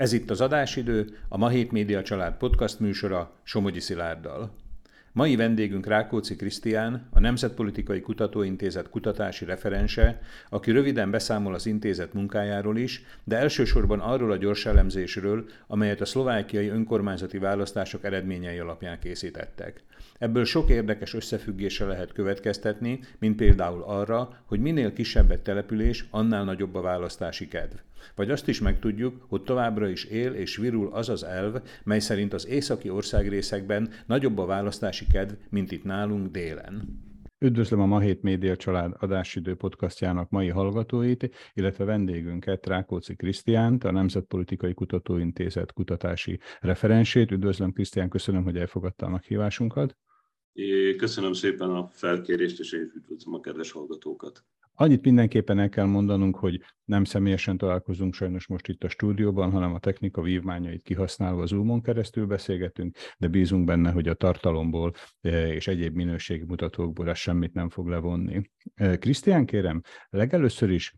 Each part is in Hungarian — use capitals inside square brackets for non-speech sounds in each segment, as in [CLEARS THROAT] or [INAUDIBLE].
Ez itt az adásidő, a Ma Hét Média Család podcast műsora Somogyi Szilárddal. Mai vendégünk Rákóczi Krisztián, a Nemzetpolitikai Kutatóintézet kutatási referense, aki röviden beszámol az intézet munkájáról is, de elsősorban arról a gyors elemzésről, amelyet a szlovákiai önkormányzati választások eredményei alapján készítettek. Ebből sok érdekes összefüggése lehet következtetni, mint például arra, hogy minél kisebb egy település, annál nagyobb a választási kedv. Vagy azt is megtudjuk, hogy továbbra is él és virul az az elv, mely szerint az északi országrészekben nagyobb a választási kedv, mint itt nálunk délen. Üdvözlöm a Mahét Média család adásidő podcastjának mai hallgatóit, illetve vendégünket, Rákóczi Krisztiánt, a Nemzetpolitikai Kutatóintézet kutatási referensét. Üdvözlöm Krisztián, köszönöm, hogy elfogadta a meghívásunkat. Köszönöm szépen a felkérést, és én üdvözlöm a kedves hallgatókat. Annyit mindenképpen el kell mondanunk, hogy nem személyesen találkozunk sajnos most itt a stúdióban, hanem a technika vívmányait kihasználva Zoomon keresztül beszélgetünk, de bízunk benne, hogy a tartalomból e, és egyéb minőségmutatókból ez semmit nem fog levonni. E, Krisztián, kérem, legelőször is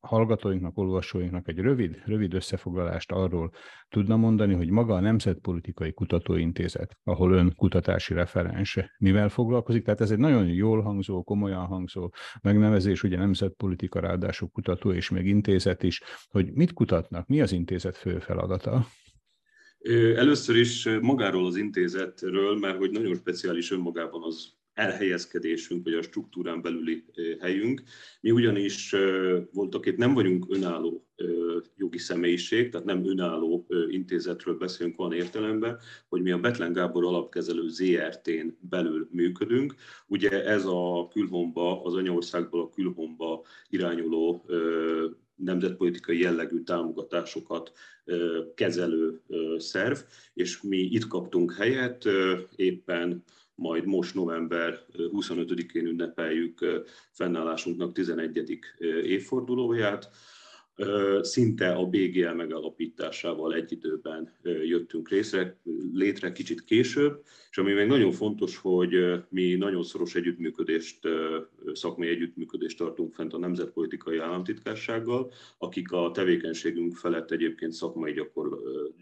hallgatóinknak, olvasóinknak egy rövid, rövid összefoglalást arról tudna mondani, hogy maga a Nemzetpolitikai Kutatóintézet, ahol ön kutatási referens, mivel foglalkozik. Tehát ez egy nagyon jól hangzó, komolyan hangzó megnevezés, ugye nemzetpolitika, ráadásul kutató és még intézet is, hogy mit kutatnak, mi az intézet fő feladata? Először is magáról az intézetről, mert hogy nagyon speciális önmagában az elhelyezkedésünk, vagy a struktúrán belüli helyünk. Mi ugyanis voltak itt nem vagyunk önálló jogi személyiség, tehát nem önálló intézetről beszélünk van értelemben, hogy mi a Betlen Gábor alapkezelő ZRT-n belül működünk. Ugye ez a külhomba, az anyaországból a külhomba irányuló nemzetpolitikai jellegű támogatásokat kezelő szerv, és mi itt kaptunk helyet, éppen majd most november 25-én ünnepeljük fennállásunknak 11. évfordulóját. Szinte a BGL megalapításával egy időben jöttünk részre, létre kicsit később, és ami még nagyon fontos, hogy mi nagyon szoros együttműködést, szakmai együttműködést tartunk fent a Nemzetpolitikai Államtitkársággal, akik a tevékenységünk felett egyébként szakmai, gyakor,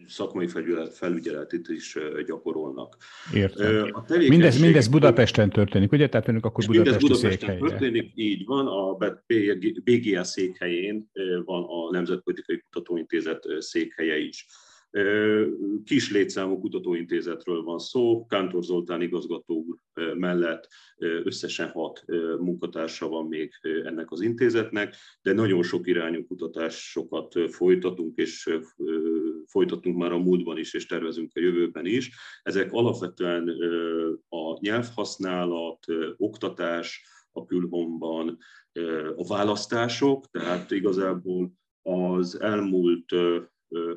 szakmai felügyeletet is gyakorolnak. Értem. A mindez, mindez Budapesten történik, ugye? Tehát önök akkor Budapesti Budapesten székhelye. történik, így van, a BGL székhelyén van a Nemzetpolitikai Kutatóintézet székhelye is. Kis létszámú kutatóintézetről van szó, Kántor Zoltán igazgató úr mellett összesen hat munkatársa van még ennek az intézetnek, de nagyon sok irányú kutatásokat folytatunk, és folytatunk már a múltban is, és tervezünk a jövőben is. Ezek alapvetően a nyelvhasználat, oktatás a külhomban, a választások, tehát igazából az elmúlt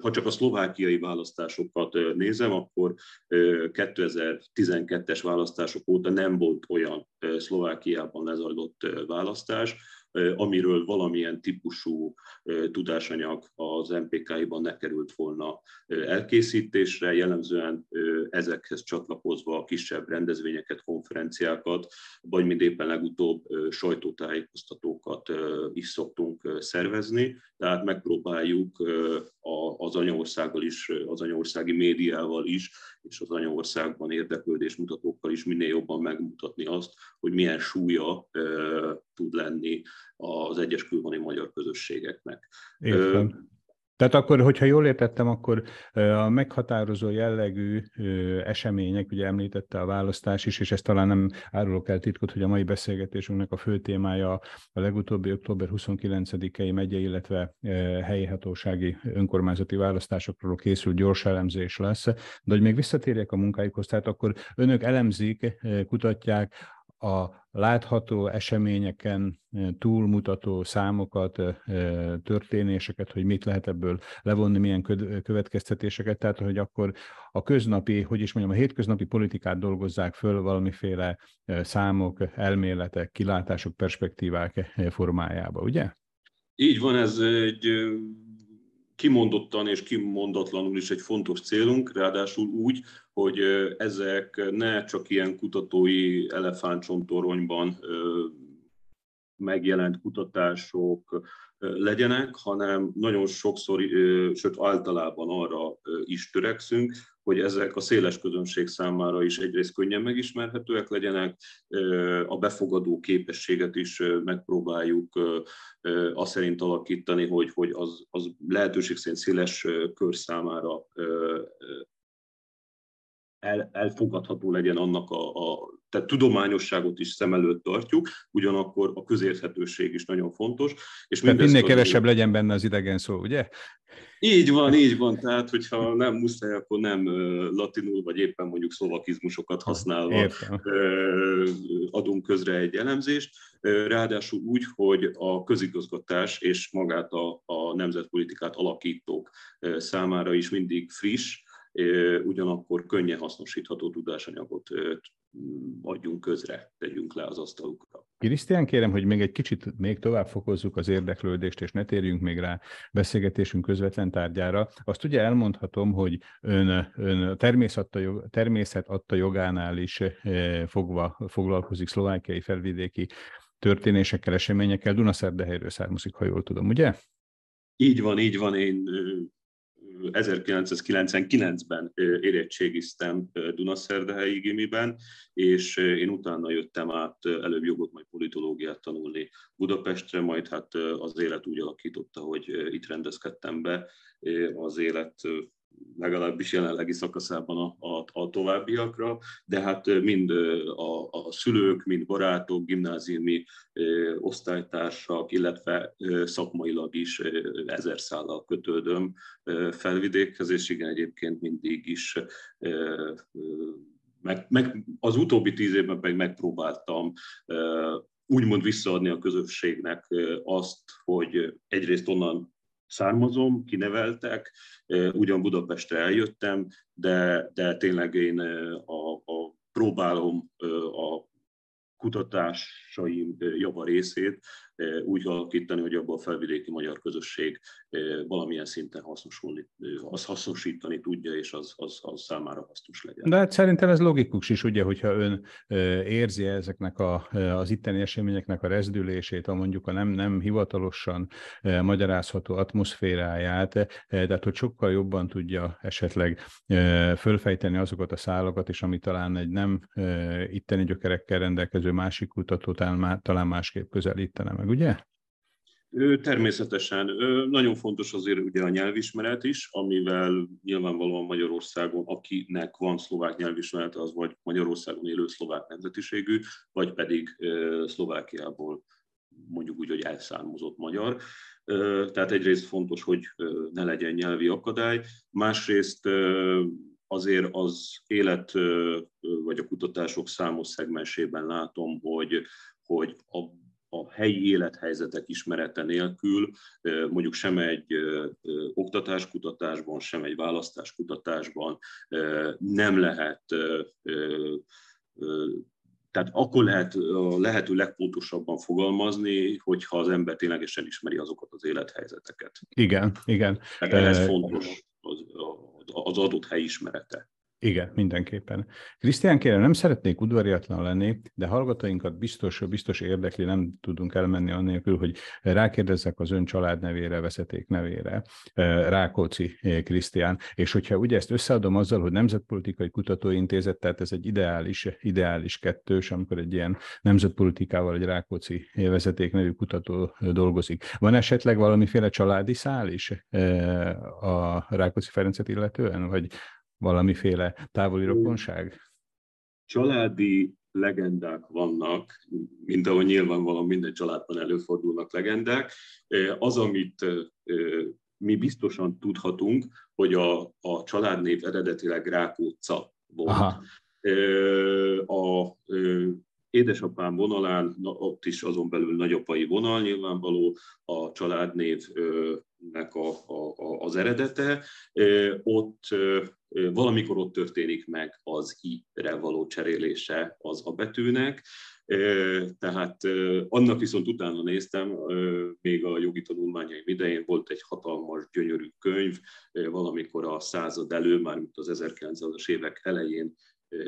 ha csak a szlovákiai választásokat nézem, akkor 2012-es választások óta nem volt olyan Szlovákiában lezajlott választás, amiről valamilyen típusú tudásanyag az MPK-ban ne került volna elkészítésre, jellemzően ezekhez csatlakozva a kisebb rendezvényeket, konferenciákat, vagy mint éppen legutóbb sajtótájékoztatókat is szoktunk szervezni, tehát megpróbáljuk az anyaországgal is, az anyaországi médiával is, és az anyaországban érdeklődésmutatókkal is minél jobban megmutatni azt, hogy milyen súlya tud lenni az egyes külvoni magyar közösségeknek. Értem. Tehát akkor, hogyha jól értettem, akkor a meghatározó jellegű események, ugye említette a választás is, és ezt talán nem árulok el titkot, hogy a mai beszélgetésünknek a fő témája a legutóbbi október 29-i megye, illetve helyi hatósági önkormányzati választásokról készült gyors elemzés lesz. De hogy még visszatérjek a munkájukhoz, tehát akkor önök elemzik, kutatják a látható eseményeken túlmutató számokat, történéseket, hogy mit lehet ebből levonni, milyen következtetéseket, tehát hogy akkor a köznapi, hogy is mondjam, a hétköznapi politikát dolgozzák föl valamiféle számok, elméletek, kilátások, perspektívák formájába, ugye? Így van, ez egy kimondottan és kimondatlanul is egy fontos célunk, ráadásul úgy, hogy ezek ne csak ilyen kutatói elefántcsontoronyban megjelent kutatások, legyenek, hanem nagyon sokszor, sőt általában arra is törekszünk, hogy ezek a széles közönség számára is egyrészt könnyen megismerhetőek legyenek, a befogadó képességet is megpróbáljuk azt szerint alakítani, hogy, hogy az, az lehetőség szerint széles kör számára el, elfogadható legyen annak a, a tehát tudományosságot is szem előtt tartjuk, ugyanakkor a közérthetőség is nagyon fontos. És tehát minél kevesebb az... legyen benne az idegen szó, ugye? Így van, így van. Tehát, hogyha nem muszáj, akkor nem latinul, vagy éppen mondjuk szlovakizmusokat használva Értem. adunk közre egy elemzést. Ráadásul úgy, hogy a közigazgatás és magát a, a nemzetpolitikát alakítók számára is mindig friss, ugyanakkor könnyen hasznosítható tudásanyagot adjunk közre, tegyünk le az asztalukra. Krisztián, kérem, hogy még egy kicsit még tovább fokozzuk az érdeklődést, és ne térjünk még rá beszélgetésünk közvetlen tárgyára. Azt ugye elmondhatom, hogy ön, ön természet, adta jog, természet adta jogánál is fogva foglalkozik szlovákiai felvidéki történésekkel, eseményekkel. Dunaszerdehelyről származik, ha jól tudom, ugye? Így van, így van. Én 1999-ben érettségiztem Dunaszerdahelyi gimiben, és én utána jöttem át előbb jogot, majd politológiát tanulni Budapestre, majd hát az élet úgy alakította, hogy itt rendezkedtem be az élet legalábbis jelenlegi szakaszában a, a, a továbbiakra, de hát mind a, a szülők, mind barátok, gimnáziumi osztálytársak, illetve szakmailag is ezer szállal kötődöm felvidékhez, és igen, egyébként mindig is meg, meg az utóbbi tíz évben pedig megpróbáltam úgymond visszaadni a közösségnek azt, hogy egyrészt onnan származom, kineveltek, ugyan Budapestre eljöttem, de, de tényleg én a, a próbálom a kutatásaim java részét úgy alakítani, hogy abban a felvidéki magyar közösség valamilyen szinten hasznosulni, az hasznosítani tudja, és az, az, az számára hasznos legyen. De hát szerintem ez logikus is, ugye, hogyha ön érzi ezeknek a, az itteni eseményeknek a rezdülését, a mondjuk a nem, nem hivatalosan magyarázható atmoszféráját, de hogy sokkal jobban tudja esetleg fölfejteni azokat a szálakat is, ami talán egy nem itteni gyökerekkel rendelkező másik kutató talán másképp közelítene meg, ugye? Természetesen. Nagyon fontos azért ugye a nyelvismeret is, amivel nyilvánvalóan Magyarországon, akinek van szlovák nyelvismerete, az vagy Magyarországon élő szlovák nemzetiségű, vagy pedig Szlovákiából mondjuk úgy, hogy elszármazott magyar. Tehát egyrészt fontos, hogy ne legyen nyelvi akadály, másrészt azért az élet vagy a kutatások számos szegmensében látom, hogy, hogy a a helyi élethelyzetek ismerete nélkül mondjuk sem egy oktatáskutatásban, sem egy választáskutatásban nem lehet tehát akkor lehet a lehető legpontosabban fogalmazni, hogyha az ember ténylegesen ismeri azokat az élethelyzeteket. Igen, igen. Tehát ez fontos az, az adott hely ismerete. Igen, mindenképpen. Krisztián, kérem, nem szeretnék udvariatlan lenni, de hallgatóinkat biztos, biztos érdekli, nem tudunk elmenni annélkül, hogy rákérdezzek az ön családnevére, veszeték nevére, Rákóczi Krisztián, és hogyha ugye ezt összeadom azzal, hogy Nemzetpolitikai Kutatóintézet, tehát ez egy ideális, ideális kettős, amikor egy ilyen nemzetpolitikával egy Rákóczi vezeték nevű kutató dolgozik. Van esetleg valamiféle családi szál is a Rákóczi Ferencet illetően, vagy valamiféle távoli rokonság? Családi legendák vannak, mint ahogy nyilvánvalóan minden családban előfordulnak legendák. Az, amit mi biztosan tudhatunk, hogy a, a családnév eredetileg Rákócza volt. Aha. A édesapám vonalán, ott is azon belül nagyapai vonal nyilvánvaló, a családnévnek a, a, a, az eredete. Ott valamikor ott történik meg az i-re való cserélése az a betűnek, tehát annak viszont utána néztem, még a jogi tanulmányaim idején volt egy hatalmas, gyönyörű könyv, valamikor a század elő, mármint az 1900-as évek elején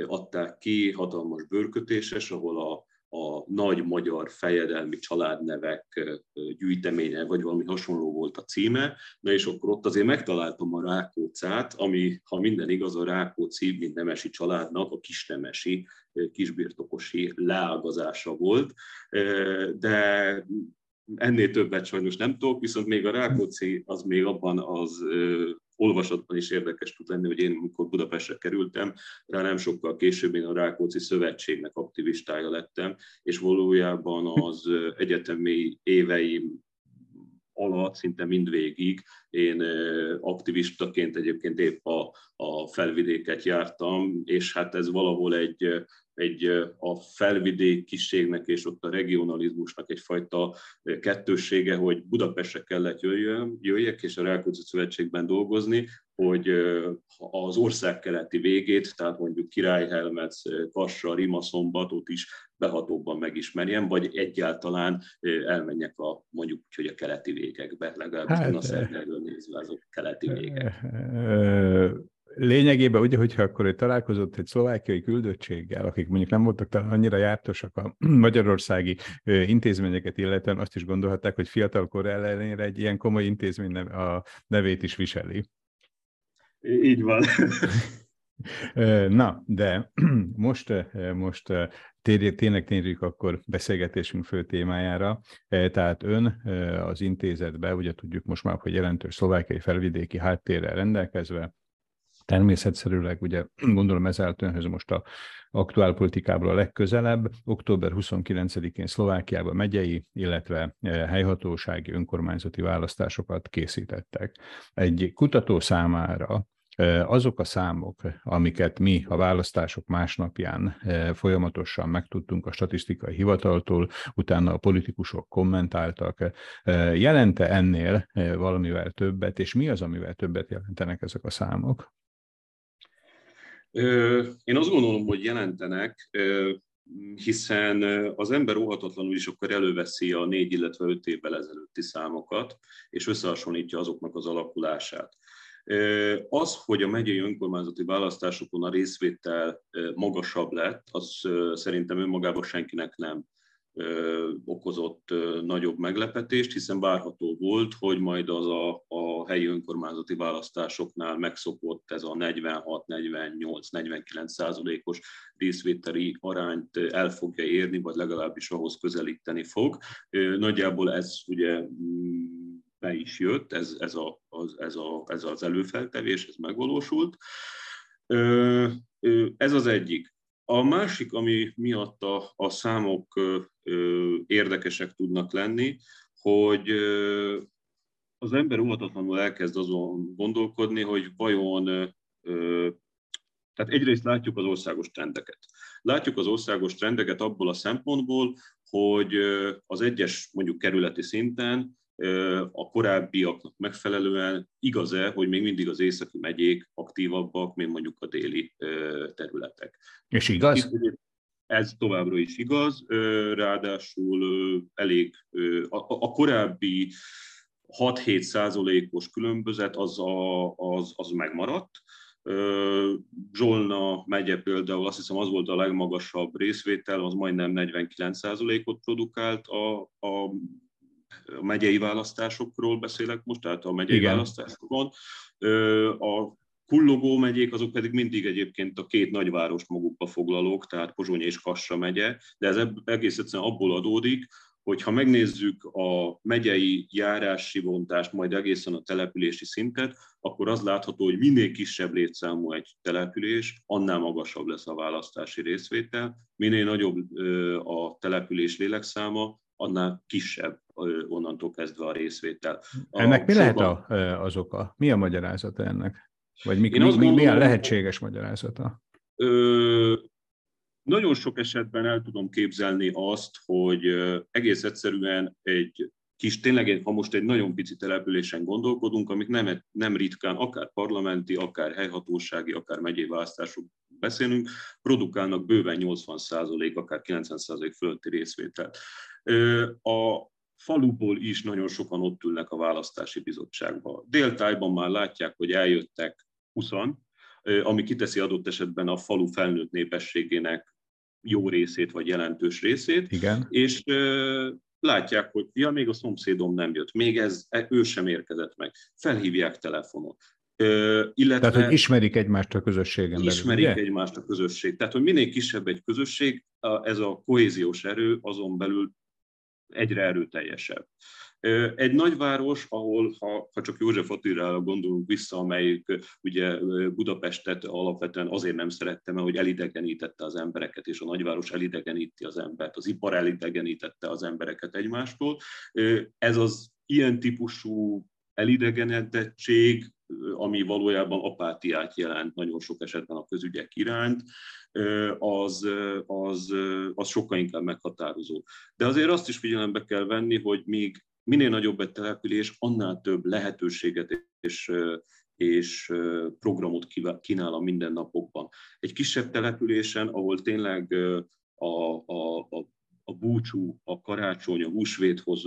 adták ki, hatalmas bőrkötéses, ahol a, a nagy magyar fejedelmi családnevek gyűjteménye, vagy valami hasonló volt a címe, na és akkor ott azért megtaláltam a Rákóczát, ami, ha minden igaz, a Rákóczi, mint nemesi családnak a kisnemesi, kisbirtokosi leágazása volt, de ennél többet sajnos nem tudok, viszont még a Rákóczi az még abban az olvasatban is érdekes tud lenni, hogy én, amikor Budapestre kerültem, rá nem sokkal később én a Rákóczi Szövetségnek aktivistája lettem, és valójában az egyetemi éveim alatt, szinte mindvégig. Én aktivistaként egyébként épp a, a felvidéket jártam, és hát ez valahol egy egy a felvidékiségnek és ott a regionalizmusnak egyfajta kettőssége, hogy Budapestre kellett jöjjön, jöjjek, és a Rákóczi Szövetségben dolgozni, hogy az ország keleti végét, tehát mondjuk Királyhelmec, Kassa, Rimaszombatot is behatóbban megismerjem, vagy egyáltalán elmenjek a mondjuk hogy a keleti végekbe, legalábbis hát, a szerdelről nézve azok keleti végek lényegében ugye, hogyha akkor egy találkozott egy szlovákiai küldöttséggel, akik mondjuk nem voltak talán annyira jártosak a [CLEARS THROAT] magyarországi intézményeket illetően, azt is gondolhatták, hogy fiatalkor ellenére egy ilyen komoly intézmény a nevét is viseli. Így van. [LAUGHS] Na, de [CLEARS THROAT] most, most tényleg térjük akkor beszélgetésünk fő témájára. Tehát ön az intézetbe, ugye tudjuk most már, hogy jelentős szlovákiai felvidéki háttérrel rendelkezve, természetszerűleg, ugye gondolom ezáltal önhöz most a aktuál politikából a legközelebb. Október 29-én Szlovákiában megyei, illetve eh, helyhatósági önkormányzati választásokat készítettek. Egy kutató számára eh, azok a számok, amiket mi a választások másnapján eh, folyamatosan megtudtunk a statisztikai hivataltól, utána a politikusok kommentáltak, jelente ennél valamivel többet, és mi az, amivel többet jelentenek ezek a számok? Én azt gondolom, hogy jelentenek, hiszen az ember óhatatlanul is akkor előveszi a négy, illetve öt évvel ezelőtti számokat, és összehasonlítja azoknak az alakulását. Az, hogy a megyei önkormányzati választásokon a részvétel magasabb lett, az szerintem önmagában senkinek nem okozott nagyobb meglepetést, hiszen várható volt, hogy majd az a, a helyi önkormányzati választásoknál megszokott ez a 46-48-49 százalékos részvételi arányt el fogja érni, vagy legalábbis ahhoz közelíteni fog. Nagyjából ez ugye mm, be is jött, ez, ez, a, az, ez, a, ez az előfeltevés, ez megvalósult. Ez az egyik. A másik, ami miatt a, a számok érdekesek tudnak lenni, hogy az ember óvatatlanul elkezd azon gondolkodni, hogy vajon, tehát egyrészt látjuk az országos trendeket. Látjuk az országos trendeket abból a szempontból, hogy az egyes mondjuk kerületi szinten a korábbiaknak megfelelően igaz-e, hogy még mindig az északi megyék aktívabbak, mint mondjuk a déli területek. És igaz? Ez továbbra is igaz, ráadásul elég a korábbi 6-7 százalékos különbözet az, a, az, az megmaradt. Zsolna megye például azt hiszem az volt a legmagasabb részvétel, az majdnem 49 százalékot produkált a, a a megyei választásokról beszélek most, tehát a megyei Igen. választásokon. A kullogó megyék azok pedig mindig egyébként a két nagyvárost magukba foglalók, tehát Pozsony és Kassa megye, de ez egész egyszerűen abból adódik, hogy ha megnézzük a megyei járási bontást, majd egészen a települési szintet, akkor az látható, hogy minél kisebb létszámú egy település, annál magasabb lesz a választási részvétel, minél nagyobb a település lélekszáma, annál kisebb onnantól kezdve a részvétel. A ennek mi lehet a, az oka? Mi a magyarázata ennek? Vagy mi, mi, gondolom, milyen lehetséges magyarázata? Ö, nagyon sok esetben el tudom képzelni azt, hogy egész egyszerűen egy kis, tényleg, ha most egy nagyon pici településen gondolkodunk, amik nem, nem ritkán, akár parlamenti, akár helyhatósági, akár megyei választások beszélünk, produkálnak bőven 80 akár 90 fölötti részvételt. A faluból is nagyon sokan ott ülnek a választási bizottságban. Déltájban már látják, hogy eljöttek 20 ami kiteszi adott esetben a falu felnőtt népességének jó részét, vagy jelentős részét. Igen. És látják, hogy ja, még a szomszédom nem jött, még ez, e, ő sem érkezett meg. Felhívják telefonon. illetve Tehát, hogy ismerik egymást a közösségen belül, Ismerik ugye? egymást a közösség. Tehát, hogy minél kisebb egy közösség, ez a kohéziós erő azon belül egyre erőteljesebb. Egy nagyváros, ahol, ha, ha csak József Attilára gondolunk vissza, amelyik ugye Budapestet alapvetően azért nem szerette, mert hogy elidegenítette az embereket, és a nagyváros elidegeníti az embert, az ipar elidegenítette az embereket egymástól. Ez az ilyen típusú elidegenedettség, ami valójában apátiát jelent nagyon sok esetben a közügyek iránt, az, az, az sokkal inkább meghatározó. De azért azt is figyelembe kell venni, hogy még minél nagyobb egy település, annál több lehetőséget és, és programot kínál a mindennapokban. Egy kisebb településen, ahol tényleg a, a, a, a búcsú, a karácsony, a húsvéthoz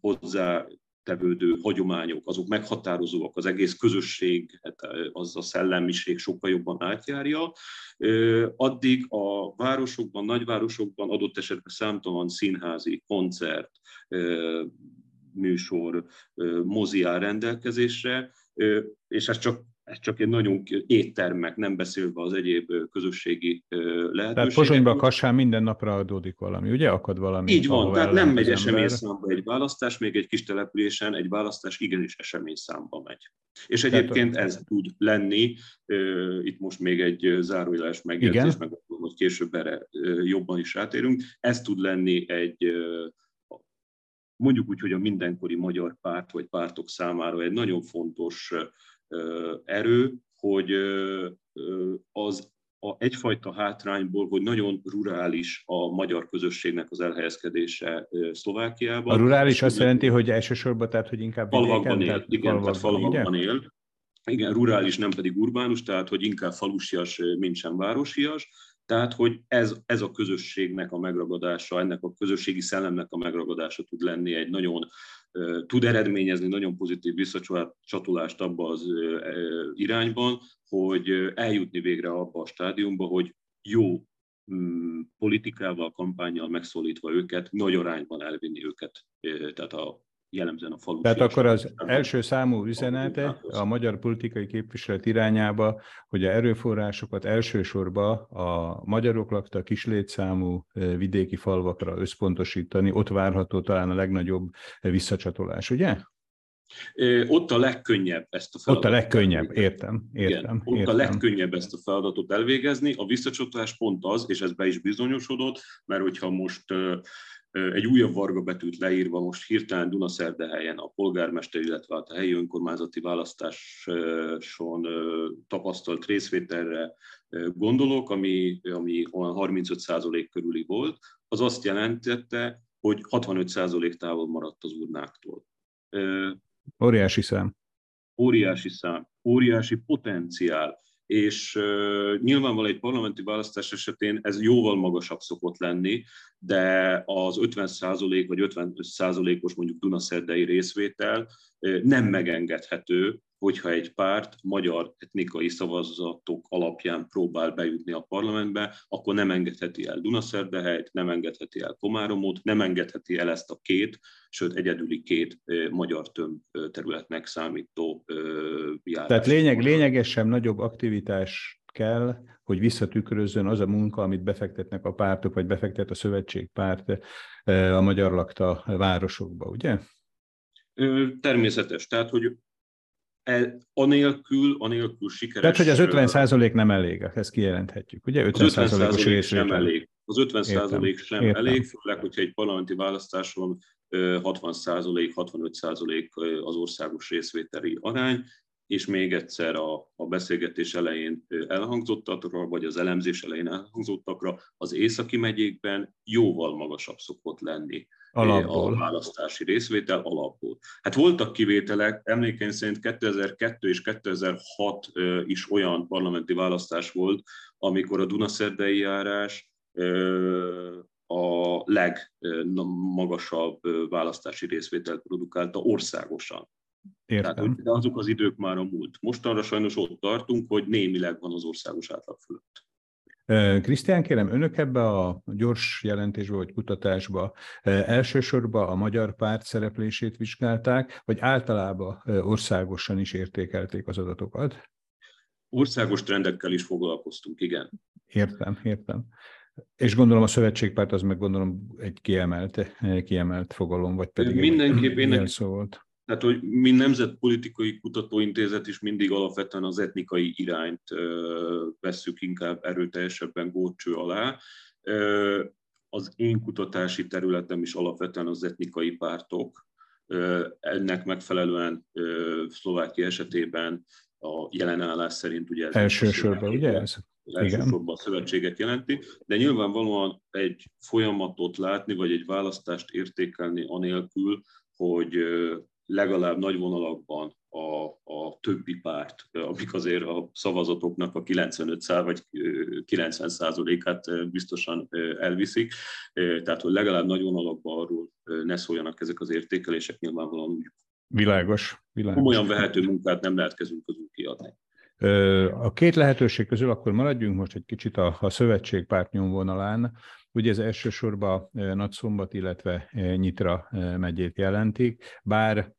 hozzá tevődő hagyományok, azok meghatározóak, az egész közösség, hát, az a szellemiség sokkal jobban átjárja. Addig a városokban, nagyvárosokban adott esetben számtalan színházi, koncert, műsor, mozi rendelkezésre, és ez csak ez csak egy nagyon éttermek, nem beszélve az egyéb közösségi lehetőségek. Tehát Pozsonyban a Kassán minden napra adódik valami, ugye? Akad valami? Így van, tehát nem megy eseményszámba egy választás, még egy kis településen egy választás igenis eseményszámba megy. És egyébként tehát, ez tud lenni, itt most még egy zárójeles megjegyzés, meg hogy később erre jobban is rátérünk, ez tud lenni egy mondjuk úgy, hogy a mindenkori magyar párt vagy pártok számára egy nagyon fontos erő, hogy az a egyfajta hátrányból, hogy nagyon rurális a magyar közösségnek az elhelyezkedése Szlovákiában. A rurális azt jelenti, hogy elsősorban, tehát hogy inkább falvakban él, tehát igen, falvakban, tehát falvakban él. Igen, rurális, nem pedig urbánus, tehát hogy inkább falusias, mint sem városias. Tehát, hogy ez, ez a közösségnek a megragadása, ennek a közösségi szellemnek a megragadása tud lenni egy nagyon tud eredményezni nagyon pozitív visszacsatolást abba az irányban, hogy eljutni végre abba a stádiumba, hogy jó mm, politikával, kampányjal megszólítva őket, nagy arányban elvinni őket, tehát a jellemzően a falu. Tehát akkor az első számú üzenete a magyar politikai képviselet irányába, hogy a erőforrásokat elsősorban a magyarok lakta kislétszámú vidéki falvakra összpontosítani, ott várható talán a legnagyobb visszacsatolás, ugye? Ott a legkönnyebb ezt a feladatot. Ott a legkönnyebb, értem, értem. Igen, ott értem. a legkönnyebb ezt a feladatot elvégezni. A visszacsatolás pont az, és ez be is bizonyosodott, mert hogyha most egy újabb varga betűt leírva most hirtelen Dunaszerdehelyen a polgármester, illetve hát a helyi önkormányzati választáson tapasztalt részvételre gondolok, ami, ami olyan 35% körüli volt, az azt jelentette, hogy 65% távol maradt az urnáktól. Óriási szám. Óriási szám, óriási potenciál és nyilvánvalóan egy parlamenti választás esetén ez jóval magasabb szokott lenni, de az 50% vagy 55%-os mondjuk Dunaszerdei részvétel nem megengedhető, hogyha egy párt magyar etnikai szavazatok alapján próbál bejutni a parlamentbe, akkor nem engedheti el Dunaszerdehelyt, nem engedheti el Komáromot, nem engedheti el ezt a két, sőt egyedüli két magyar tömb területnek számító járás. Tehát lényeg, lényegesen nagyobb aktivitás kell, hogy visszatükrözzön az a munka, amit befektetnek a pártok, vagy befektet a szövetségpárt a magyar lakta városokba, ugye? Természetes. Tehát, hogy E, anélkül, anélkül sikeres... Tehát, hogy az 50 százalék nem elég, ezt kijelenthetjük, ugye? 50 az 50 százalék sem elég. Az 50 százalék sem értem. elég, főleg, hogyha egy parlamenti választáson 60 százalék, 65 százalék az országos részvételi arány, és még egyszer a, a beszélgetés elején elhangzottakra, vagy az elemzés elején elhangzottakra, az északi megyékben jóval magasabb szokott lenni alapból. a választási részvétel alapból. Hát voltak kivételek, emlékeim szerint 2002 és 2006 is olyan parlamenti választás volt, amikor a Dunaszerdei járás a legmagasabb választási részvételt produkálta országosan. Értem. Tehát, de azok az idők már a múlt. Mostanra sajnos ott tartunk, hogy némileg van az országos átlag fölött. Krisztián, kérem, önök ebbe a gyors jelentésbe vagy kutatásba elsősorban a magyar párt szereplését vizsgálták, vagy általában országosan is értékelték az adatokat? Országos trendekkel is foglalkoztunk, igen. Értem, értem. És gondolom a szövetségpárt az meg gondolom egy kiemelt, kiemelt fogalom, vagy pedig Mindenképp én szó volt. Tehát, hogy mi Nemzetpolitikai Kutatóintézet is mindig alapvetően az etnikai irányt vesszük inkább erőteljesebben górcső alá. Az én kutatási területem is alapvetően az etnikai pártok. Ennek megfelelően Szlovákia esetében a jelenállás szerint ugye ez elsősorban, ugye ez? Elsősorban a szövetséget jelenti, de nyilvánvalóan egy folyamatot látni, vagy egy választást értékelni anélkül, hogy legalább nagy vonalakban a, a többi párt, amik azért a szavazatoknak a 95 szá vagy 90 százalékát biztosan elviszik. Tehát, hogy legalább nagy vonalakban arról ne szóljanak ezek az értékelések, nyilvánvalóan úgy Világos. világos. Komolyan vehető munkát nem lehet kezünk közül kiadni. A két lehetőség közül akkor maradjunk most egy kicsit a, a szövetségpárt nyomvonalán. Ugye ez elsősorban Nagyszombat, illetve Nyitra megyét jelentik, bár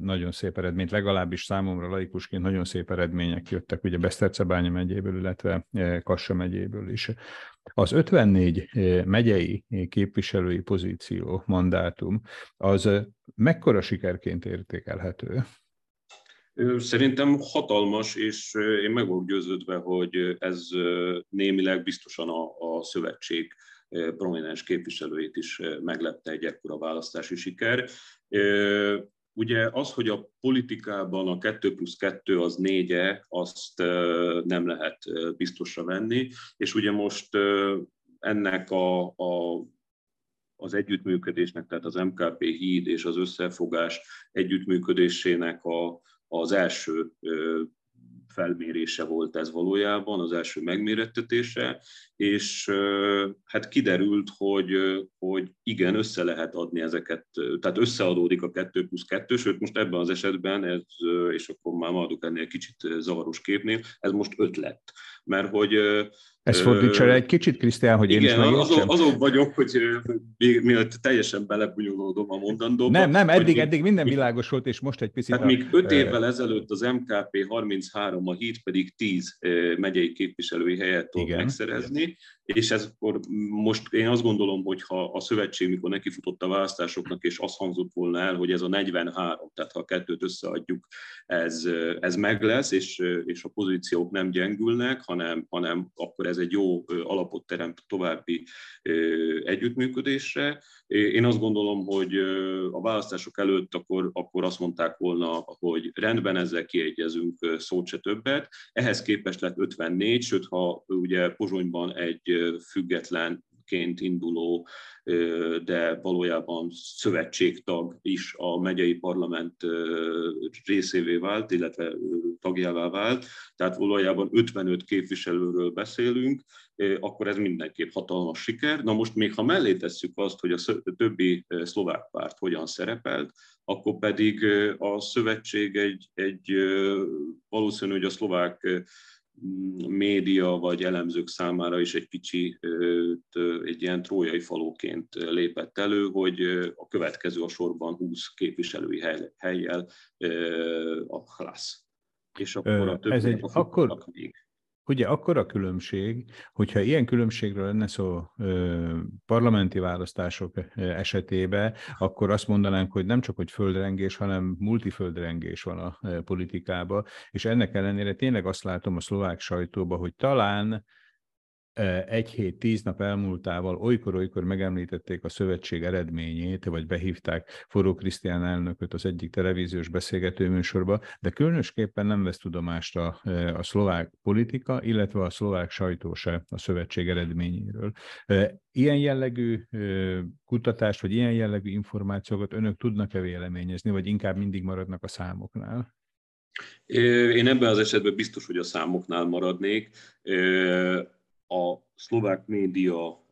nagyon szép eredményt, legalábbis számomra laikusként nagyon szép eredmények jöttek ugye Besztercebánya megyéből, illetve Kassa megyéből is. Az 54 megyei képviselői pozíció, mandátum, az mekkora sikerként értékelhető? Szerintem hatalmas, és én meg vagyok győződve, hogy ez némileg biztosan a, a szövetség prominens képviselőit is meglepte egy ekkora választási siker. Ugye az, hogy a politikában a 2 plusz 2 az négye, azt nem lehet biztosra venni, és ugye most ennek a, a az együttműködésnek, tehát az MKP híd és az összefogás együttműködésének a, az első felmérése volt ez valójában, az első megmérettetése, és hát kiderült, hogy, hogy igen, össze lehet adni ezeket, tehát összeadódik a 2 plusz 2, sőt most ebben az esetben, ez, és akkor már adok ennél kicsit zavaros képnél, ez most öt lett. Mert hogy ezt fordítsa egy kicsit, Krisztián, hogy igen, én is megértsem? Azon, azon vagyok, hogy mielőtt teljesen belebunyolódom a mondandóba. Nem, nem, eddig, még, eddig minden világos volt, és most egy picit... Hát a, még öt évvel ezelőtt az MKP 33, a HÍT pedig 10 megyei képviselői helyet tud megszerezni, és ez akkor most én azt gondolom, hogy ha a szövetség, mikor nekifutott a választásoknak, és azt hangzott volna el, hogy ez a 43, tehát ha a kettőt összeadjuk, ez, ez meg lesz, és, és a pozíciók nem gyengülnek, hanem, hanem akkor ez egy jó alapot teremt további együttműködésre. Én azt gondolom, hogy a választások előtt akkor, akkor azt mondták volna, hogy rendben ezzel kiegyezünk szót se többet. Ehhez képest lett 54, sőt, ha ugye Pozsonyban egy független ként induló, de valójában szövetségtag is a megyei parlament részévé vált, illetve tagjává vált, tehát valójában 55 képviselőről beszélünk, akkor ez mindenképp hatalmas siker. Na most még ha mellé tesszük azt, hogy a többi szlovák párt hogyan szerepelt, akkor pedig a szövetség egy, egy valószínű, hogy a szlovák média vagy elemzők számára is egy kicsi, egy ilyen trójai falóként lépett elő, hogy a következő a sorban 20 képviselői hely, helyjel a klassz. És akkor a Ez egy, akkor, még. Ugye akkor a különbség, hogyha ilyen különbségről lenne szó ö, parlamenti választások esetében, akkor azt mondanánk, hogy nem csak, hogy földrengés, hanem multiföldrengés van a politikában, és ennek ellenére tényleg azt látom a szlovák sajtóban, hogy talán egy hét, tíz nap elmúltával olykor-olykor megemlítették a szövetség eredményét, vagy behívták Forró Krisztián elnököt az egyik televíziós beszélgetőműsorba, de különösképpen nem vesz tudomást a, a szlovák politika, illetve a szlovák sajtó se a szövetség eredményéről. Ilyen jellegű kutatást, vagy ilyen jellegű információkat önök tudnak-e véleményezni, vagy inkább mindig maradnak a számoknál? Én ebben az esetben biztos, hogy a számoknál maradnék a szlovák média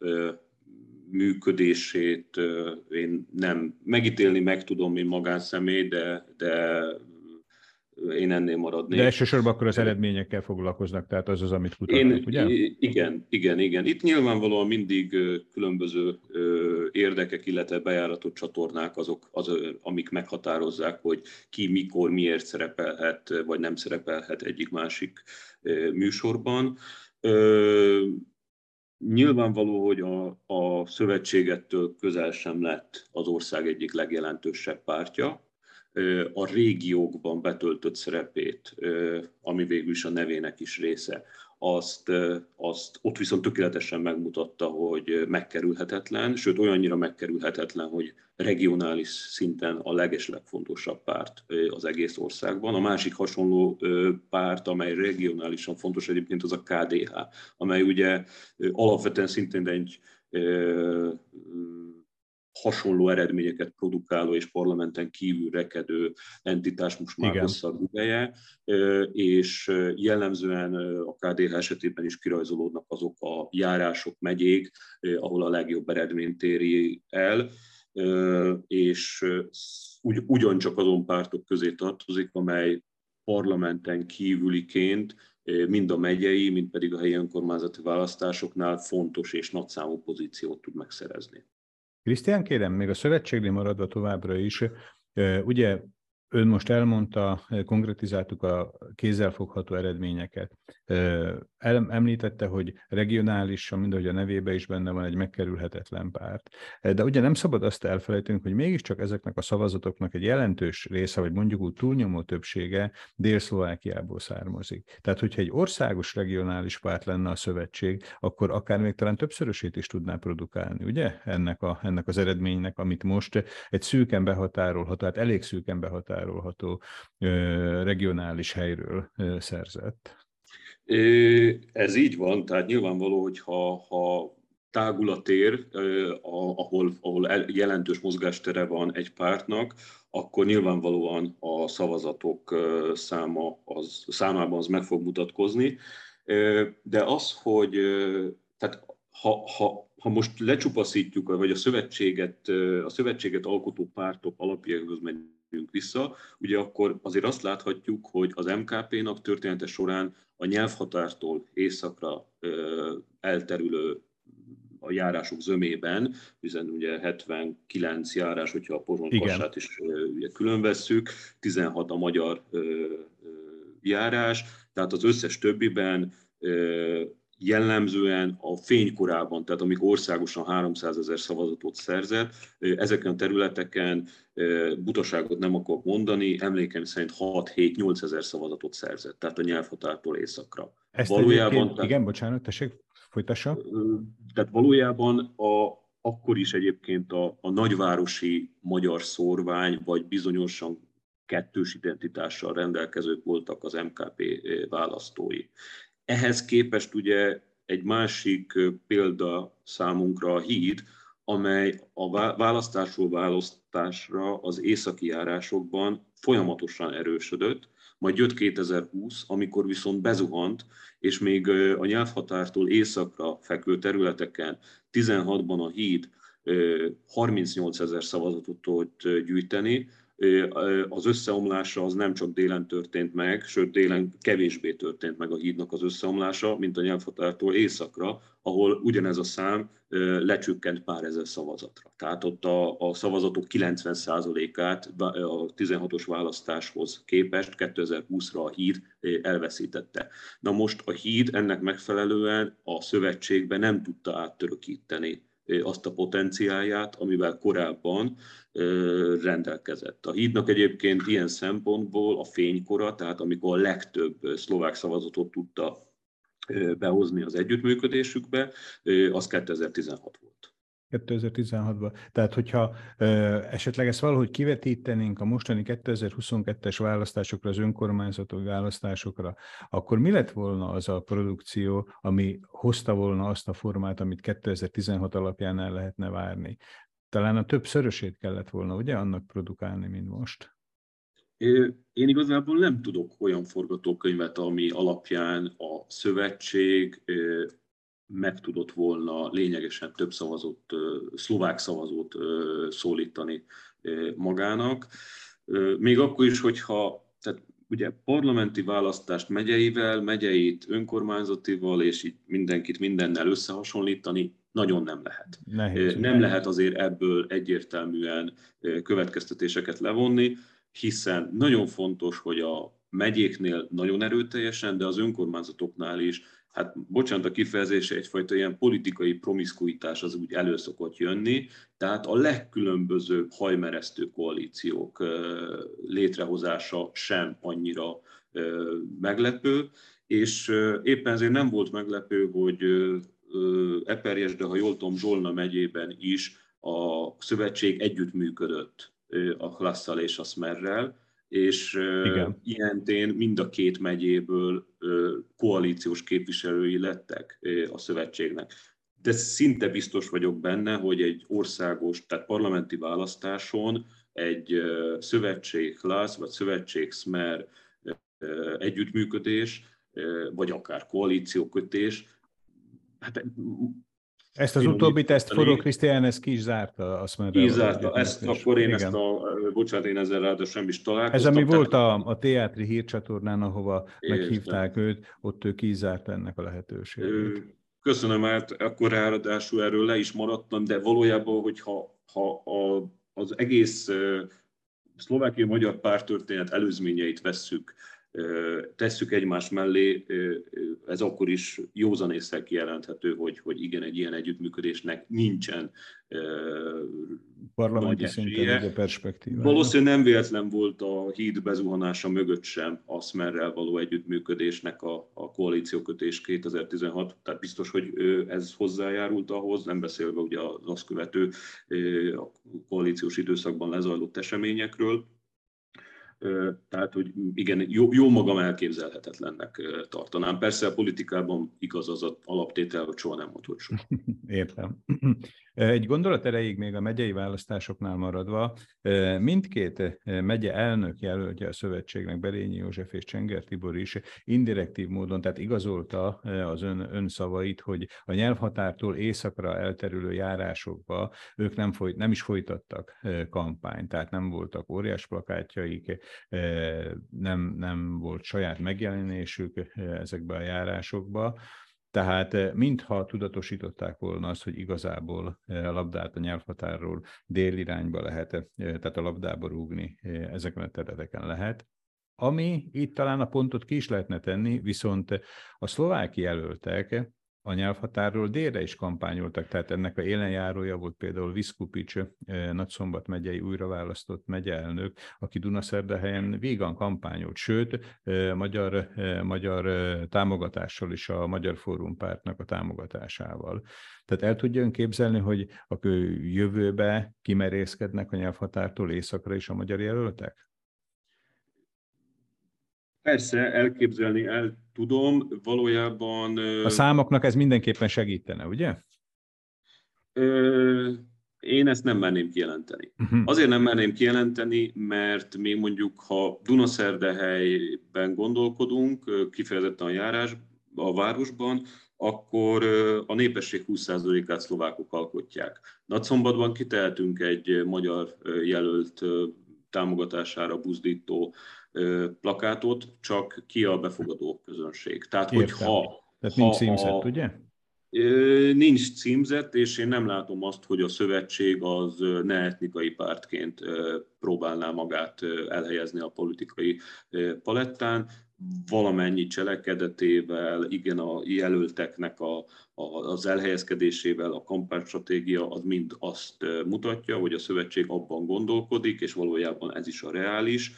működését én nem megítélni meg tudom, én magánszemély, de, de én ennél maradnék. De elsősorban akkor az eredményekkel foglalkoznak, tehát az az, amit kutatnak, én, ugye? Igen, igen, igen. Itt nyilvánvalóan mindig különböző érdekek, illetve bejáratott csatornák azok, az, amik meghatározzák, hogy ki, mikor, miért szerepelhet, vagy nem szerepelhet egyik-másik műsorban. Nyilvánvaló, hogy a, a szövetségettől közel sem lett az ország egyik legjelentősebb pártja, a régiókban betöltött szerepét, ami végül is a nevének is része, azt, azt ott viszont tökéletesen megmutatta, hogy megkerülhetetlen, sőt olyannyira megkerülhetetlen, hogy regionális szinten a legeslegfontosabb párt az egész országban. A másik hasonló párt, amely regionálisan fontos egyébként, az a KDH, amely ugye alapvetően szintén egy hasonló eredményeket produkáló és parlamenten kívül rekedő entitás most már Igen. hosszabb ideje, és jellemzően a KDH esetében is kirajzolódnak azok a járások, megyék, ahol a legjobb eredményt éri el, és ugy, ugyancsak azon pártok közé tartozik, amely parlamenten kívüliként mind a megyei, mind pedig a helyi önkormányzati választásoknál fontos és nagyszámú pozíciót tud megszerezni. Krisztián, kérem, még a szövetségnél maradva továbbra is, ugye Ön most elmondta, konkretizáltuk a kézzelfogható eredményeket. Említette, hogy regionálisan, mind ahogy a nevébe is benne van, egy megkerülhetetlen párt. De ugye nem szabad azt elfelejteni, hogy mégiscsak ezeknek a szavazatoknak egy jelentős része, vagy mondjuk úgy túlnyomó többsége Dél-Szlovákiából származik. Tehát, hogyha egy országos regionális párt lenne a szövetség, akkor akár még talán többszörösét is tudná produkálni, ugye? Ennek, a, ennek az eredménynek, amit most egy szűken behatárolható, tehát elég szűken behatárolható meghatárolható regionális helyről szerzett. Ez így van, tehát nyilvánvaló, hogy ha, ha tágul a tér, ahol, ahol jelentős mozgástere van egy pártnak, akkor nyilvánvalóan a szavazatok száma az, számában az meg fog mutatkozni. De az, hogy tehát ha, ha, ha most lecsupaszítjuk, vagy a szövetséget, a szövetséget alkotó pártok alapjához megyünk, tekintünk vissza, ugye akkor azért azt láthatjuk, hogy az MKP-nak története során a nyelvhatártól északra elterülő a járások zömében, hiszen ugye 79 járás, hogyha a Pozsont is ugye külön vesszük, 16 a magyar járás, tehát az összes többiben jellemzően a fénykorában, tehát amikor országosan 300 ezer szavazatot szerzett, ezeken a területeken butaságot nem akarok mondani, emlékeim szerint 6-7-8 ezer szavazatot szerzett, tehát a nyelvhatártól északra. Ezt valójában, tehát, igen, bocsánat, tessék, folytassa. Tehát valójában a, akkor is egyébként a, a nagyvárosi magyar szórvány, vagy bizonyosan kettős identitással rendelkezők voltak az MKP választói. Ehhez képest ugye egy másik példa számunkra a híd, amely a választásról választásra az északi járásokban folyamatosan erősödött, majd jött 2020, amikor viszont bezuhant, és még a nyelvhatártól északra fekvő területeken 16-ban a híd 38 ezer szavazatot tudott gyűjteni, az összeomlása az nem csak délen történt meg, sőt délen kevésbé történt meg a hídnak az összeomlása, mint a nyelvhatártól északra, ahol ugyanez a szám lecsökkent pár ezer szavazatra. Tehát ott a, a szavazatok 90%-át a 16-os választáshoz képest 2020-ra a híd elveszítette. Na most a híd ennek megfelelően a szövetségbe nem tudta áttörökíteni azt a potenciálját, amivel korábban rendelkezett. A hídnak egyébként ilyen szempontból a fénykora, tehát amikor a legtöbb szlovák szavazatot tudta behozni az együttműködésükbe, az 2016 volt. 2016-ban. Tehát, hogyha ö, esetleg ezt valahogy kivetítenénk a mostani 2022-es választásokra, az önkormányzatok választásokra, akkor mi lett volna az a produkció, ami hozta volna azt a formát, amit 2016 alapján el lehetne várni? Talán a több szörösét kellett volna, ugye, annak produkálni, mint most? Én igazából nem tudok olyan forgatókönyvet, ami alapján a szövetség meg tudott volna lényegesen több szavazót, szlovák szavazót szólítani magának. Még akkor is, hogyha tehát ugye parlamenti választást megyeivel, megyeit önkormányzatival, és így mindenkit mindennel összehasonlítani nagyon nem lehet. Nehéz, nem lehet azért ebből egyértelműen következtetéseket levonni, hiszen nagyon fontos, hogy a megyéknél nagyon erőteljesen, de az önkormányzatoknál is hát bocsánat a kifejezése, egyfajta ilyen politikai promiszkuitás az úgy elő szokott jönni, tehát a legkülönbözőbb hajmeresztő koalíciók létrehozása sem annyira meglepő, és éppen ezért nem volt meglepő, hogy Eperjes, de ha jól tudom, Zsolna megyében is a szövetség együttműködött a Klasszal és a Smerrel, és Igen. ilyentén mind a két megyéből koalíciós képviselői lettek a szövetségnek. De szinte biztos vagyok benne, hogy egy országos, tehát parlamenti választáson egy szövetség Klász vagy szövetség Smer együttműködés, vagy akár koalíciókötés, hát ezt az utóbbit, ezt Forró Krisztián, ezt ki is zárta, azt mondta. Ki zárta, ezt, akkor én Igen. ezt a, bocsánat, én ezzel ráadásul sem is találkoztam. Ez ami volt a, a teátri hírcsatornán, ahova Értem. meghívták őt, ott ő kizárta ennek a lehetőségét. Köszönöm, mert akkor ráadásul erről le is maradtam, de valójában, hogyha ha a, az egész szlovákiai magyar pártörténet előzményeit vesszük, tesszük egymás mellé, ez akkor is józanésszel kijelenthető, hogy, hogy igen, egy ilyen együttműködésnek nincsen parlamenti szinten a perspektíva. Valószínűleg nem véletlen volt a híd bezuhanása mögött sem a Smerrel való együttműködésnek a, a koalíciókötés 2016, tehát biztos, hogy ez hozzájárult ahhoz, nem beszélve ugye az azt követő a koalíciós időszakban lezajlott eseményekről. Tehát, hogy igen, jó, jó magam elképzelhetetlennek tartanám. Persze a politikában igaz az alaptétel, hogy soha nem mondott soha. [LAUGHS] Értem. Egy gondolat erejéig még a megyei választásoknál maradva, mindkét megye elnök jelöltje a szövetségnek, Berényi József és Csenger Tibor is indirektív módon, tehát igazolta az ön, ön szavait, hogy a nyelvhatártól északra elterülő járásokba ők nem, folyt, nem is folytattak kampányt, tehát nem voltak óriás plakátjaik, nem, nem volt saját megjelenésük ezekbe a járásokba, tehát mintha tudatosították volna azt, hogy igazából a labdát a nyelvhatárról délirányba lehet, tehát a labdába rúgni ezeken a területeken lehet. Ami itt talán a pontot ki is lehetne tenni, viszont a szlováki jelöltek a nyelvhatárról délre is kampányoltak, tehát ennek a élenjárója volt például Viszkupics, Nagyszombat megyei újraválasztott megyeelnök, aki Dunaszerdahelyen vígan kampányolt, sőt, magyar, magyar támogatással is a Magyar Fórum pártnak a támogatásával. Tehát el tudja ön képzelni, hogy a jövőbe kimerészkednek a nyelvhatártól északra is a magyar jelöltek? Persze, elképzelni el tudom, valójában... A számoknak ez mindenképpen segítene, ugye? Ö, én ezt nem merném kijelenteni. Uh-huh. Azért nem merném kijelenteni, mert még mondjuk, ha Dunaszerdehelyben gondolkodunk, kifejezetten a járás, a városban, akkor a népesség 20%-át szlovákok alkotják. Nagyszombatban kitehetünk egy magyar jelölt támogatására buzdító plakátot, csak ki a befogadó közönség. Tehát, hogy ha... Tehát nincs címzett, ugye? Nincs címzett, és én nem látom azt, hogy a szövetség az ne etnikai pártként próbálná magát elhelyezni a politikai palettán. Valamennyi cselekedetével, igen, a jelölteknek a, a, az elhelyezkedésével, a kampánystratégia az mind azt mutatja, hogy a szövetség abban gondolkodik, és valójában ez is a reális,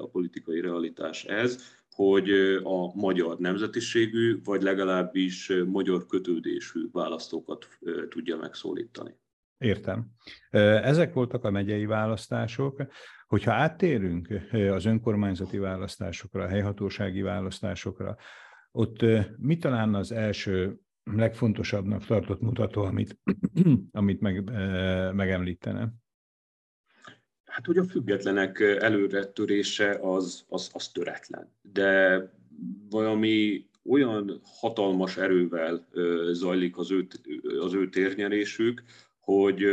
a politikai realitás ez, hogy a magyar nemzetiségű, vagy legalábbis magyar kötődésű választókat tudja megszólítani. Értem. Ezek voltak a megyei választások. Hogyha áttérünk az önkormányzati választásokra, a helyhatósági választásokra, ott mi talán az első legfontosabbnak tartott mutató, amit, [CLEARS THROAT] amit meg, megemlítene? Hát, hogy a függetlenek előretörése az, az, az töretlen. De valami olyan hatalmas erővel zajlik az ő, az ő térnyerésük, hogy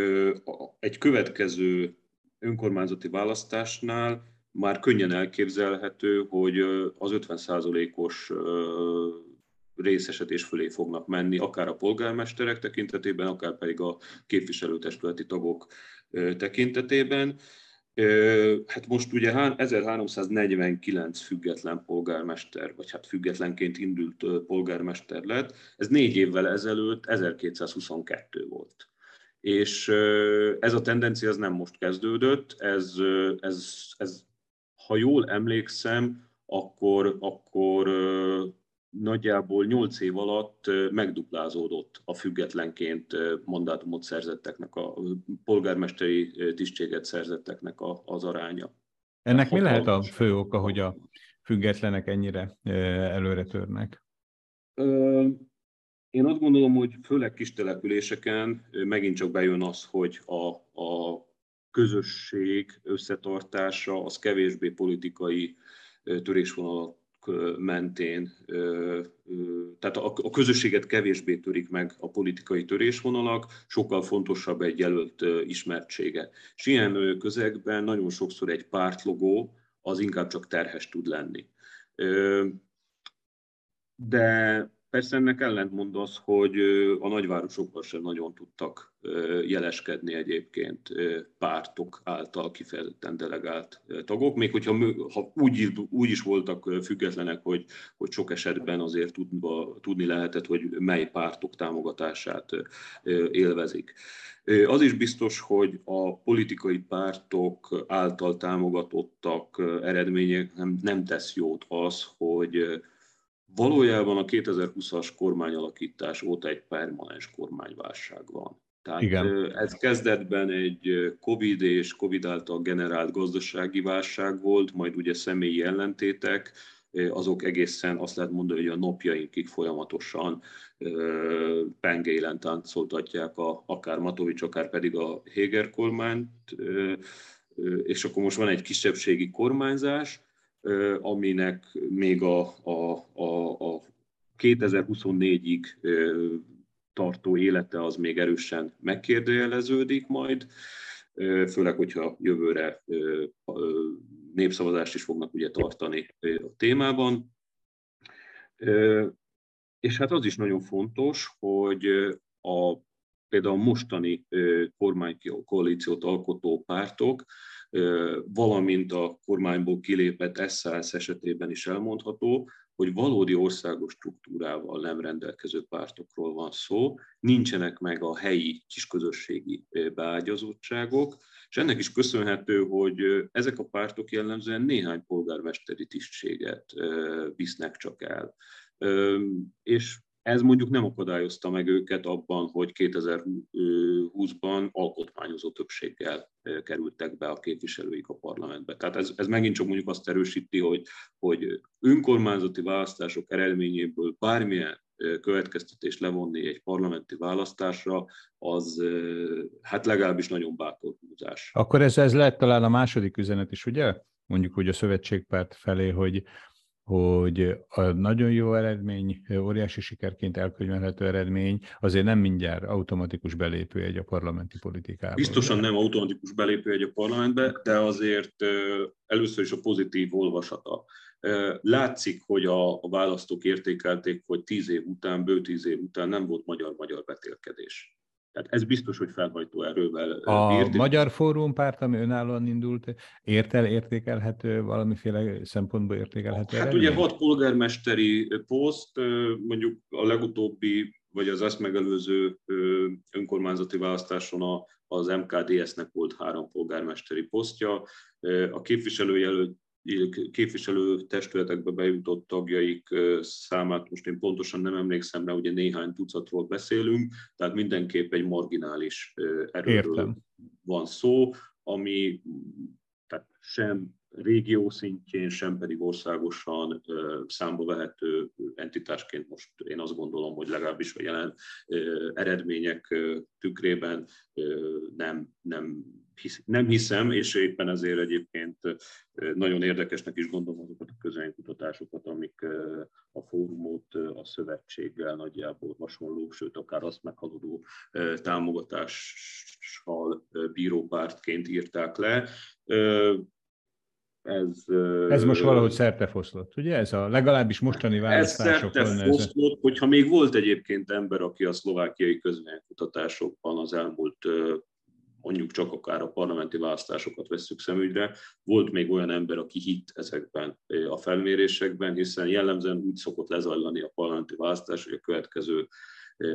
egy következő önkormányzati választásnál már könnyen elképzelhető, hogy az 50%-os részesedés fölé fognak menni, akár a polgármesterek tekintetében, akár pedig a képviselőtestületi tagok tekintetében. Hát most ugye 1349 független polgármester, vagy hát függetlenként indult polgármester lett, ez négy évvel ezelőtt 1222 volt. És ez a tendencia az nem most kezdődött, ez, ez, ez ha jól emlékszem, akkor, akkor nagyjából 8 év alatt megduplázódott a függetlenként mandátumot szerzetteknek, a polgármesteri tisztséget szerzetteknek az aránya. Ennek mi lehet a fő oka, hogy a függetlenek ennyire előre törnek? Én azt gondolom, hogy főleg kis településeken megint csak bejön az, hogy a, a közösség összetartása az kevésbé politikai törésvonalak mentén, tehát a közösséget kevésbé törik meg a politikai törésvonalak, sokkal fontosabb egy jelölt ismertsége. És ilyen közegben nagyon sokszor egy pártlogó az inkább csak terhes tud lenni. De Persze ennek ellentmond az, hogy a nagyvárosokban sem nagyon tudtak jeleskedni egyébként pártok által kifejezetten delegált tagok, még hogyha ha úgy, úgy is voltak függetlenek, hogy, hogy sok esetben azért tudva, tudni lehetett, hogy mely pártok támogatását élvezik. Az is biztos, hogy a politikai pártok által támogatottak eredmények nem, nem tesz jót az, hogy valójában a 2020-as kormányalakítás óta egy permanens kormányválság van. Tehát Igen. ez kezdetben egy Covid és Covid által generált gazdasági válság volt, majd ugye személyi ellentétek, azok egészen azt lehet mondani, hogy a napjainkig folyamatosan pengélen táncoltatják a, akár Matovics, akár pedig a Héger kormányt, és akkor most van egy kisebbségi kormányzás, aminek még a, a, a, a 2024-ig tartó élete az még erősen megkérdőjeleződik majd, főleg, hogyha jövőre népszavazást is fognak ugye tartani a témában. És hát az is nagyon fontos, hogy a, például mostani kormánykoalíciót alkotó pártok valamint a kormányból kilépett SZSZ esetében is elmondható, hogy valódi országos struktúrával nem rendelkező pártokról van szó, nincsenek meg a helyi kisközösségi beágyazottságok, és ennek is köszönhető, hogy ezek a pártok jellemzően néhány polgármesteri tisztséget visznek csak el. És ez mondjuk nem akadályozta meg őket abban, hogy 2020-ban alkotmányozó többséggel kerültek be a képviselőik a parlamentbe. Tehát ez, ez megint csak mondjuk azt erősíti, hogy, hogy önkormányzati választások eredményéből bármilyen következtetést levonni egy parlamenti választásra, az hát legalábbis nagyon bátor húzás. Akkor ez, ez lehet talán a második üzenet is, ugye? Mondjuk, hogy a szövetségpárt felé, hogy hogy a nagyon jó eredmény, óriási sikerként elkönyvelhető eredmény azért nem mindjárt automatikus belépő egy a parlamenti politikába. Biztosan nem automatikus belépő egy a parlamentbe, de azért először is a pozitív olvasata. Látszik, hogy a, a választók értékelték, hogy tíz év után, bő tíz év után nem volt magyar-magyar betélkedés. Tehát ez biztos, hogy felhajtó erővel A bírt. Magyar Fórum párt, ami önállóan indult, ért el értékelhető, valamiféle szempontból értékelhető? Hát eredmény? ugye hat polgármesteri poszt, mondjuk a legutóbbi, vagy az ezt megelőző önkormányzati választáson az MKDS-nek volt három polgármesteri posztja. A képviselőjelölt képviselő testületekbe bejutott tagjaik számát most én pontosan nem emlékszem rá, ugye néhány tucatról beszélünk, tehát mindenképp egy marginális erőről Értem. van szó, ami tehát sem régió szintjén, sem pedig országosan számba vehető entitásként most én azt gondolom, hogy legalábbis a jelen eredmények tükrében nem, nem, hisz, nem hiszem, és éppen ezért egyébként nagyon érdekesnek is gondolom azokat a közönkutatásokat, amik a fórumot a szövetséggel nagyjából hasonló, sőt akár azt meghaladó támogatással bírópártként írták le ez, ez most valahogy szertefoszlott, ugye? Ez a legalábbis mostani választásokon. Ez szertefoszlott, hogyha még volt egyébként ember, aki a szlovákiai közvénykutatásokban az elmúlt mondjuk csak akár a parlamenti választásokat vesszük szemügyre, volt még olyan ember, aki hitt ezekben a felmérésekben, hiszen jellemzően úgy szokott lezajlani a parlamenti választás, hogy a következő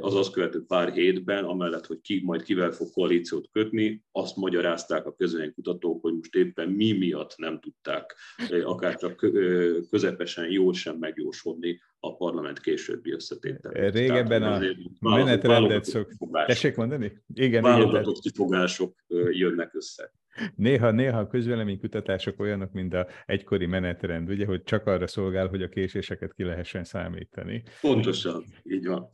az azt követő pár hétben, amellett, hogy ki majd kivel fog koalíciót kötni, azt magyarázták a kutatók, hogy most éppen mi miatt nem tudták akár csak közepesen jól sem megjósolni a parlament későbbi összetételét. Régebben a menetrendet szok... Tessék mondani? Igen, válogatott igen, kifogások jönnek össze. Néha, néha a közvéleménykutatások olyanok, mint a egykori menetrend, ugye, hogy csak arra szolgál, hogy a késéseket ki lehessen számítani. Pontosan, így van.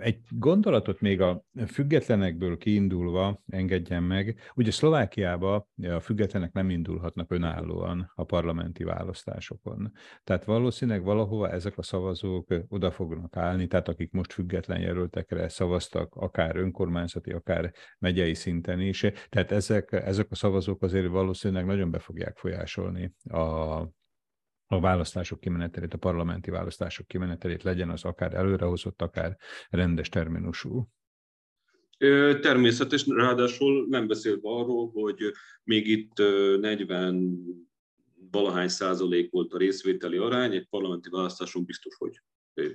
Egy gondolatot még a függetlenekből kiindulva engedjen meg. Ugye Szlovákiában a függetlenek nem indulhatnak önállóan a parlamenti választásokon. Tehát valószínűleg valahova ezek a szavazók oda fognak állni, tehát akik most független jelöltekre szavaztak, akár önkormányzati, akár megyei szinten is. Tehát ezek, ezek a szavazók azért valószínűleg nagyon be fogják folyásolni a a választások kimenetelét, a parlamenti választások kimenetelét legyen az akár előrehozott, akár rendes terminusú. Természetesen, ráadásul nem beszélve arról, hogy még itt 40 valahány százalék volt a részvételi arány, egy parlamenti választáson biztos, hogy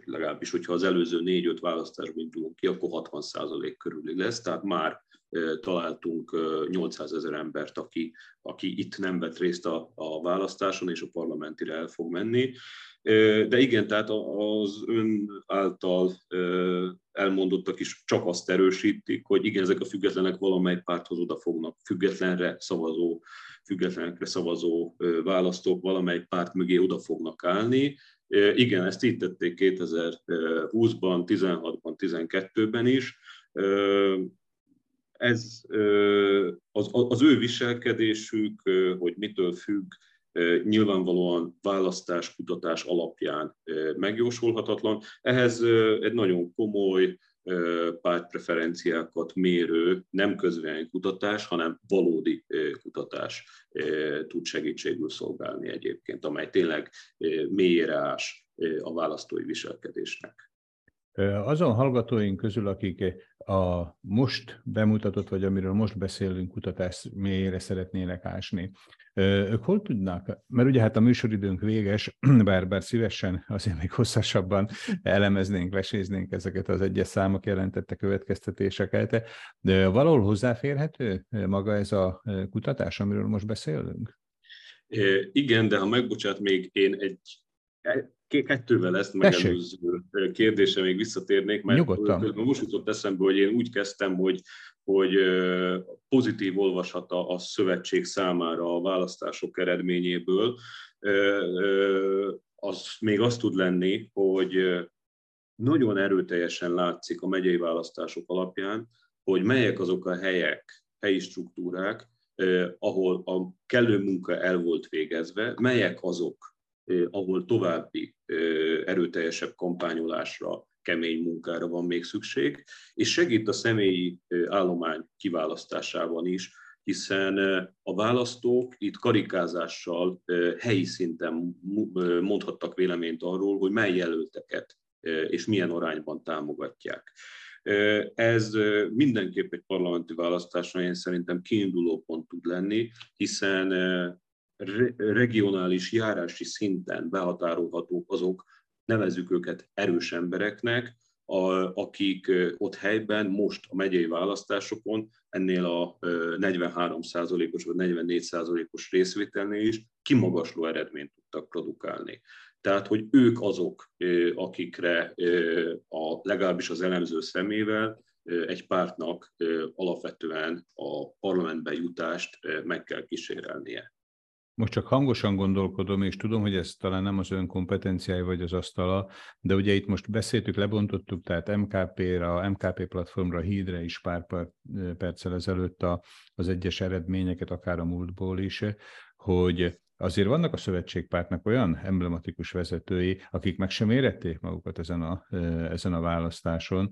legalábbis, hogyha az előző négy-öt választásban indulunk ki, akkor 60 százalék körüli lesz, tehát már találtunk 800 ezer embert, aki, aki itt nem vett részt a, a választáson, és a parlamentire el fog menni. De igen, tehát az ön által elmondottak is csak azt erősítik, hogy igen, ezek a függetlenek valamely párthoz oda fognak, függetlenre szavazó, függetlenekre szavazó választók valamely párt mögé oda fognak állni. Igen, ezt így tették 2020-ban, 16-ban, 12-ben is ez az, az ő viselkedésük, hogy mitől függ, nyilvánvalóan választáskutatás alapján megjósolhatatlan. Ehhez egy nagyon komoly pártpreferenciákat mérő, nem kutatás, hanem valódi kutatás tud segítségül szolgálni egyébként, amely tényleg mélyére ás a választói viselkedésnek. Azon hallgatóink közül, akik a most bemutatott, vagy amiről most beszélünk, kutatás mélyére szeretnének ásni, ők hol tudnak? Mert ugye hát a műsoridőnk véges, [CLEARS THROAT] bár, bár szívesen azért még hosszasabban elemeznénk, veséznénk ezeket az egyes számok jelentette következtetéseket, de valahol hozzáférhető maga ez a kutatás, amiről most beszélünk? Igen, de ha megbocsát, még én egy kettővel ezt megelőző kérdése még visszatérnék, mert Nyugodtan. most jutott eszembe, hogy én úgy kezdtem, hogy, hogy pozitív olvasata a szövetség számára a választások eredményéből, az még azt tud lenni, hogy nagyon erőteljesen látszik a megyei választások alapján, hogy melyek azok a helyek, helyi struktúrák, ahol a kellő munka el volt végezve, melyek azok, ahol további erőteljesebb kampányolásra, kemény munkára van még szükség, és segít a személyi állomány kiválasztásában is, hiszen a választók itt karikázással helyi szinten mondhattak véleményt arról, hogy mely jelölteket és milyen arányban támogatják. Ez mindenképp egy parlamenti választásra én szerintem kiinduló pont tud lenni, hiszen regionális járási szinten behatárolhatók azok, nevezzük őket erős embereknek, a, akik ott helyben most a megyei választásokon ennél a 43%-os vagy 44%-os részvételnél is kimagasló eredményt tudtak produkálni. Tehát, hogy ők azok, akikre a, legalábbis az elemző szemével egy pártnak alapvetően a parlamentbe jutást meg kell kísérelnie. Most csak hangosan gondolkodom, és tudom, hogy ez talán nem az ön kompetenciája vagy az asztala, de ugye itt most beszéltük, lebontottuk, tehát MKP-ra, MKP platformra, hídre is pár perccel ezelőtt a, az egyes eredményeket, akár a múltból is, hogy azért vannak a szövetségpártnak olyan emblematikus vezetői, akik meg sem érették magukat ezen a, ezen a választáson,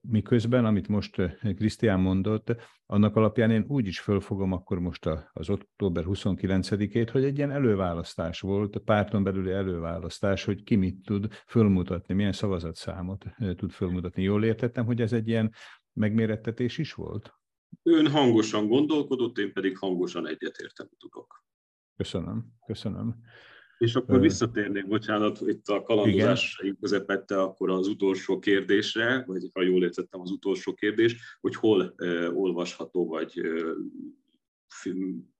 miközben, amit most Krisztián mondott, annak alapján én úgy is fölfogom akkor most az október 29-ét, hogy egy ilyen előválasztás volt, a párton belüli előválasztás, hogy ki mit tud fölmutatni, milyen szavazatszámot tud fölmutatni. Jól értettem, hogy ez egy ilyen megmérettetés is volt? Ön hangosan gondolkodott, én pedig hangosan egyetérteni tudok. Köszönöm, köszönöm. És akkor visszatérnék, bocsánat, itt a kalandozás közepette akkor az utolsó kérdésre, vagy ha jól értettem az utolsó kérdés, hogy hol uh, olvasható, vagy uh,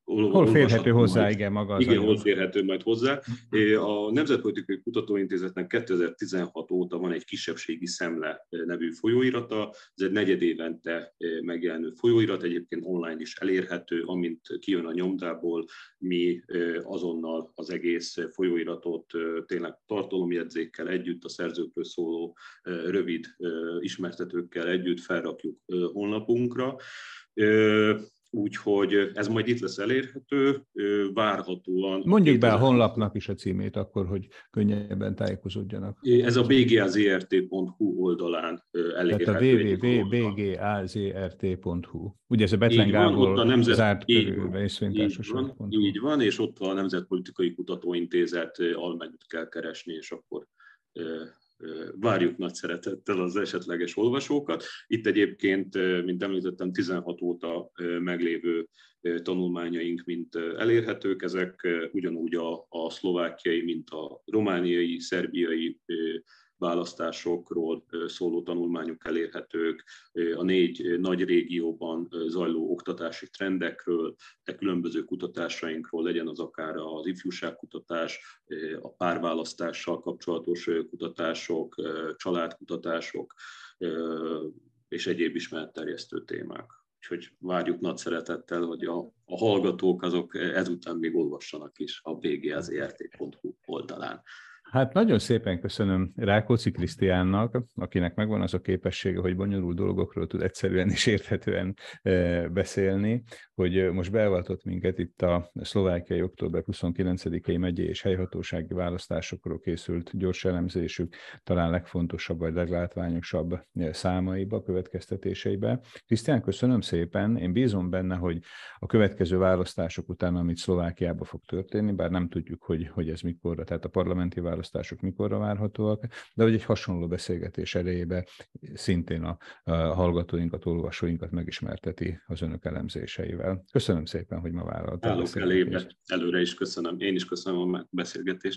Hol férhető hozzá, majd, igen, maga az Igen, anyag. hol férhető majd hozzá. Mhm. A Nemzetpolitikai Kutatóintézetnek 2016 óta van egy kisebbségi szemle nevű folyóirata, ez egy negyed évente megjelenő folyóirat, egyébként online is elérhető, amint kijön a nyomdából, mi azonnal az egész folyóiratot tényleg tartalomjegyzékkel együtt, a szerzőkről szóló rövid ismertetőkkel együtt felrakjuk honlapunkra úgyhogy ez majd itt lesz elérhető, várhatóan. Mondjuk be a honlapnak is a címét akkor, hogy könnyebben tájékozódjanak. Ez a bgazrt.hu oldalán elérhető. Tehát a www.bgazrt.hu. Ugye ez a Betlen Gábor nemzet, zárt körül részvénytársaság. Így van, és ott a Nemzetpolitikai Kutatóintézet almennyit kell keresni, és akkor várjuk nagy szeretettel az esetleges olvasókat. Itt egyébként, mint említettem, 16 óta meglévő tanulmányaink mint elérhetők, ezek ugyanúgy a, a szlovákiai, mint a romániai, szerbiai választásokról szóló tanulmányok elérhetők, a négy nagy régióban zajló oktatási trendekről, de különböző kutatásainkról, legyen az akár az ifjúságkutatás, a párválasztással kapcsolatos kutatások, családkutatások és egyéb ismeretterjesztő témák. Úgyhogy várjuk nagy szeretettel, hogy a, a hallgatók azok ezután még olvassanak is a bgazrt.hu oldalán. Hát nagyon szépen köszönöm Rákóczi Krisztiánnak, akinek megvan az a képessége, hogy bonyolult dolgokról tud egyszerűen és érthetően e, beszélni, hogy most beavatott minket itt a szlovákiai október 29-i megyei és helyhatósági választásokról készült gyors elemzésük, talán legfontosabb vagy leglátványosabb számaiba, következtetéseibe. Krisztián, köszönöm szépen. Én bízom benne, hogy a következő választások után, amit Szlovákiába fog történni, bár nem tudjuk, hogy, hogy ez mikorra, tehát a parlamenti választások választások mikorra várhatóak, de hogy egy hasonló beszélgetés elejébe szintén a, hallgatóinkat, olvasóinkat megismerteti az önök elemzéseivel. Köszönöm szépen, hogy ma vállaltál. Állok elébe. Előre is köszönöm. Én is köszönöm a beszélgetést.